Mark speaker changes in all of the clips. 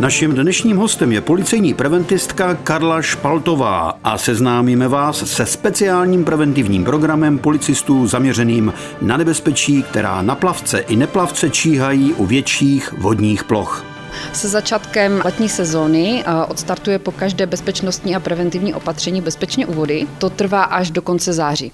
Speaker 1: Naším dnešním hostem je policejní preventistka Karla Špaltová a seznámíme vás se speciálním preventivním programem policistů zaměřeným na nebezpečí, která na plavce i neplavce číhají u větších vodních ploch.
Speaker 2: Se začátkem letní sezóny odstartuje po každé bezpečnostní a preventivní opatření bezpečně u vody. To trvá až do konce září.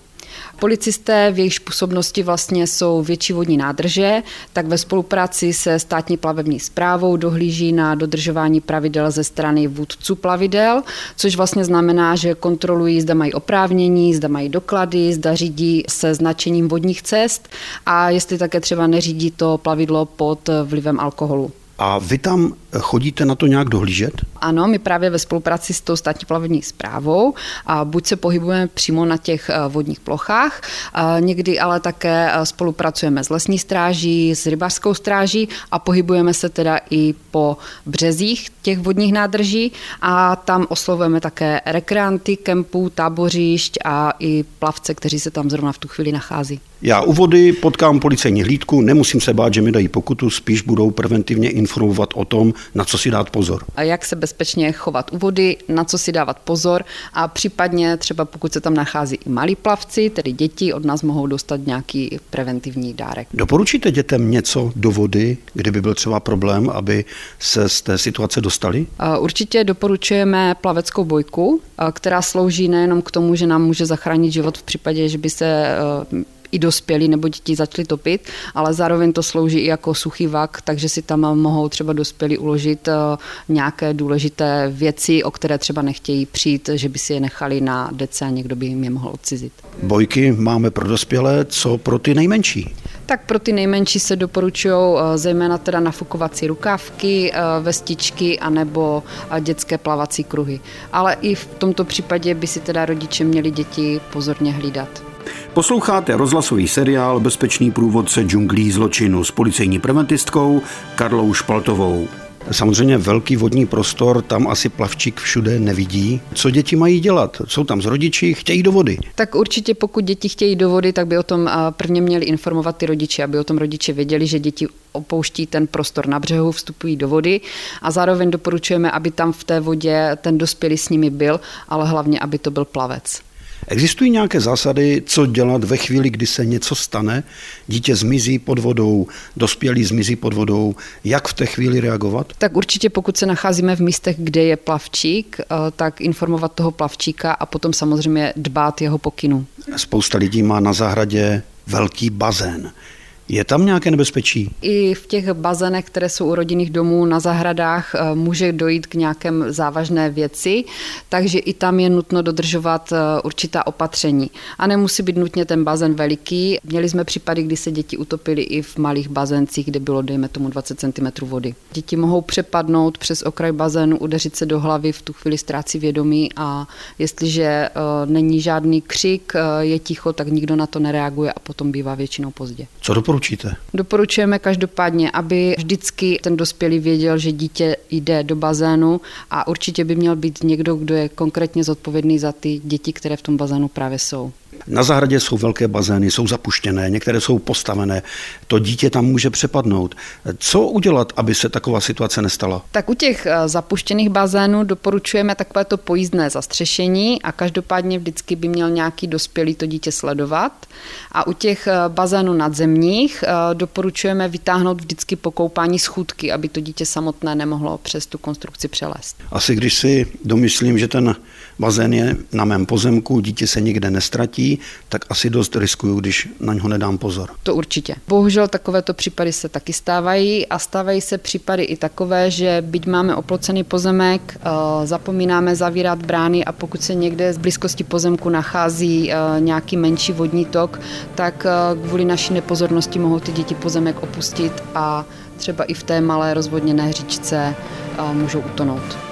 Speaker 2: Policisté, v jejich působnosti vlastně jsou větší vodní nádrže, tak ve spolupráci se státní plavební zprávou dohlíží na dodržování pravidel ze strany vůdců plavidel, což vlastně znamená, že kontrolují, zda mají oprávnění, zda mají doklady, zda řídí se značením vodních cest a jestli také třeba neřídí to plavidlo pod vlivem alkoholu.
Speaker 1: A vy tam chodíte na to nějak dohlížet?
Speaker 2: Ano, my právě ve spolupráci s tou státní plavební zprávou a buď se pohybujeme přímo na těch eh, vodních plochách, někdy ale také eh, spolupracujeme s lesní stráží, s rybářskou stráží a pohybujeme se teda i po březích těch vodních nádrží a tam oslovujeme také rekreanty, kempů, tábořišť a i plavce, kteří se tam zrovna v tu chvíli nachází.
Speaker 1: Já u vody potkám policejní hlídku, nemusím se bát, že mi dají pokutu, spíš budou preventivně informovat o tom, na co si dát pozor.
Speaker 2: A jak se bezpečně chovat u vody, na co si dávat pozor a případně třeba pokud se tam nachází i malí plavci, tedy děti, od nás mohou dostat nějaký preventivní dárek.
Speaker 1: Doporučíte dětem něco do vody, kdyby byl třeba problém, aby se z té situace dostali?
Speaker 2: Určitě doporučujeme plaveckou bojku, která slouží nejenom k tomu, že nám může zachránit život v případě, že by se i dospělí nebo děti začaly topit, ale zároveň to slouží i jako suchý vak, takže si tam mohou třeba dospělí uložit eh, nějaké důležité věci, o které třeba nechtějí přijít, že by si je nechali na dece a někdo by jim je mohl odcizit.
Speaker 1: Bojky máme pro dospělé, co pro ty nejmenší?
Speaker 2: Tak pro ty nejmenší se doporučují eh, zejména teda nafukovací rukávky, eh, vestičky anebo dětské plavací kruhy. Ale i v tomto případě by si teda rodiče měli děti pozorně hlídat.
Speaker 1: Posloucháte rozhlasový seriál Bezpečný průvodce džunglí zločinu s policejní preventistkou Karlou Špaltovou. Samozřejmě velký vodní prostor, tam asi plavčík všude nevidí. Co děti mají dělat? Jsou tam s rodiči, chtějí do vody?
Speaker 2: Tak určitě pokud děti chtějí do vody, tak by o tom prvně měli informovat ty rodiče, aby o tom rodiče věděli, že děti opouští ten prostor na břehu, vstupují do vody a zároveň doporučujeme, aby tam v té vodě ten dospělý s nimi byl, ale hlavně, aby to byl plavec.
Speaker 1: Existují nějaké zásady, co dělat ve chvíli, kdy se něco stane, dítě zmizí pod vodou, dospělý zmizí pod vodou, jak v té chvíli reagovat?
Speaker 2: Tak určitě pokud se nacházíme v místech, kde je plavčík, eh, tak informovat toho plavčíka a potom samozřejmě dbát jeho pokynu.
Speaker 1: Spousta lidí má na zahradě velký bazén. Je tam nějaké nebezpečí?
Speaker 2: I v těch bazénech, které jsou u rodinných domů na zahradách, eh, může dojít k nějakém závažné věci, takže i tam je nutno dodržovat eh, určitá opatření. A nemusí být nutně ten bazén veliký. Měli jsme případy, kdy se děti utopily i v malých bazéncích, kde bylo, dejme tomu, 20 cm vody. Děti mohou přepadnout přes okraj bazénu, udeřit se do hlavy, v tu chvíli ztrácí vědomí a jestliže eh, není žádný křik, je ticho, tak nikdo na to nereaguje a potom bývá většinou pozdě.
Speaker 1: Co? Doporučíte?
Speaker 2: Doporučujeme každopádně, aby vždycky ten dospělý věděl, že dítě jde do bazénu a určitě by měl být někdo, kdo je konkrétně zodpovědný za ty děti, které v tom bazénu právě jsou.
Speaker 1: Na zahradě jsou velké bazény, jsou zapuštěné, některé jsou postavené. To dítě tam může přepadnout. Co udělat, aby se taková situace nestala?
Speaker 2: Tak u těch eh, zapuštěných bazénů doporučujeme takovéto pojízdné zastřešení a každopádně vždycky by měl nějaký dospělý to dítě sledovat. A u těch eh, bazénů nadzemních eh, doporučujeme vytáhnout vždycky po koupání schůdky, aby to dítě samotné nemohlo přes tu konstrukci přelézt.
Speaker 1: Asi když si domyslím, že ten bazén je na mém pozemku, dítě se nikde nestratí, tak asi dost riskuju, když na něho nedám pozor.
Speaker 2: To určitě. Bohužel takovéto případy se taky stávají a stávají se případy i takové, že byť máme oplocený pozemek, eh, zapomínáme zavírat brány a pokud se někde z blízkosti pozemku nachází eh, nějaký menší vodní tok, tak eh, kvůli naší nepozornosti mohou ty děti pozemek opustit a třeba i v té malé rozvodněné říčce můžou utonout.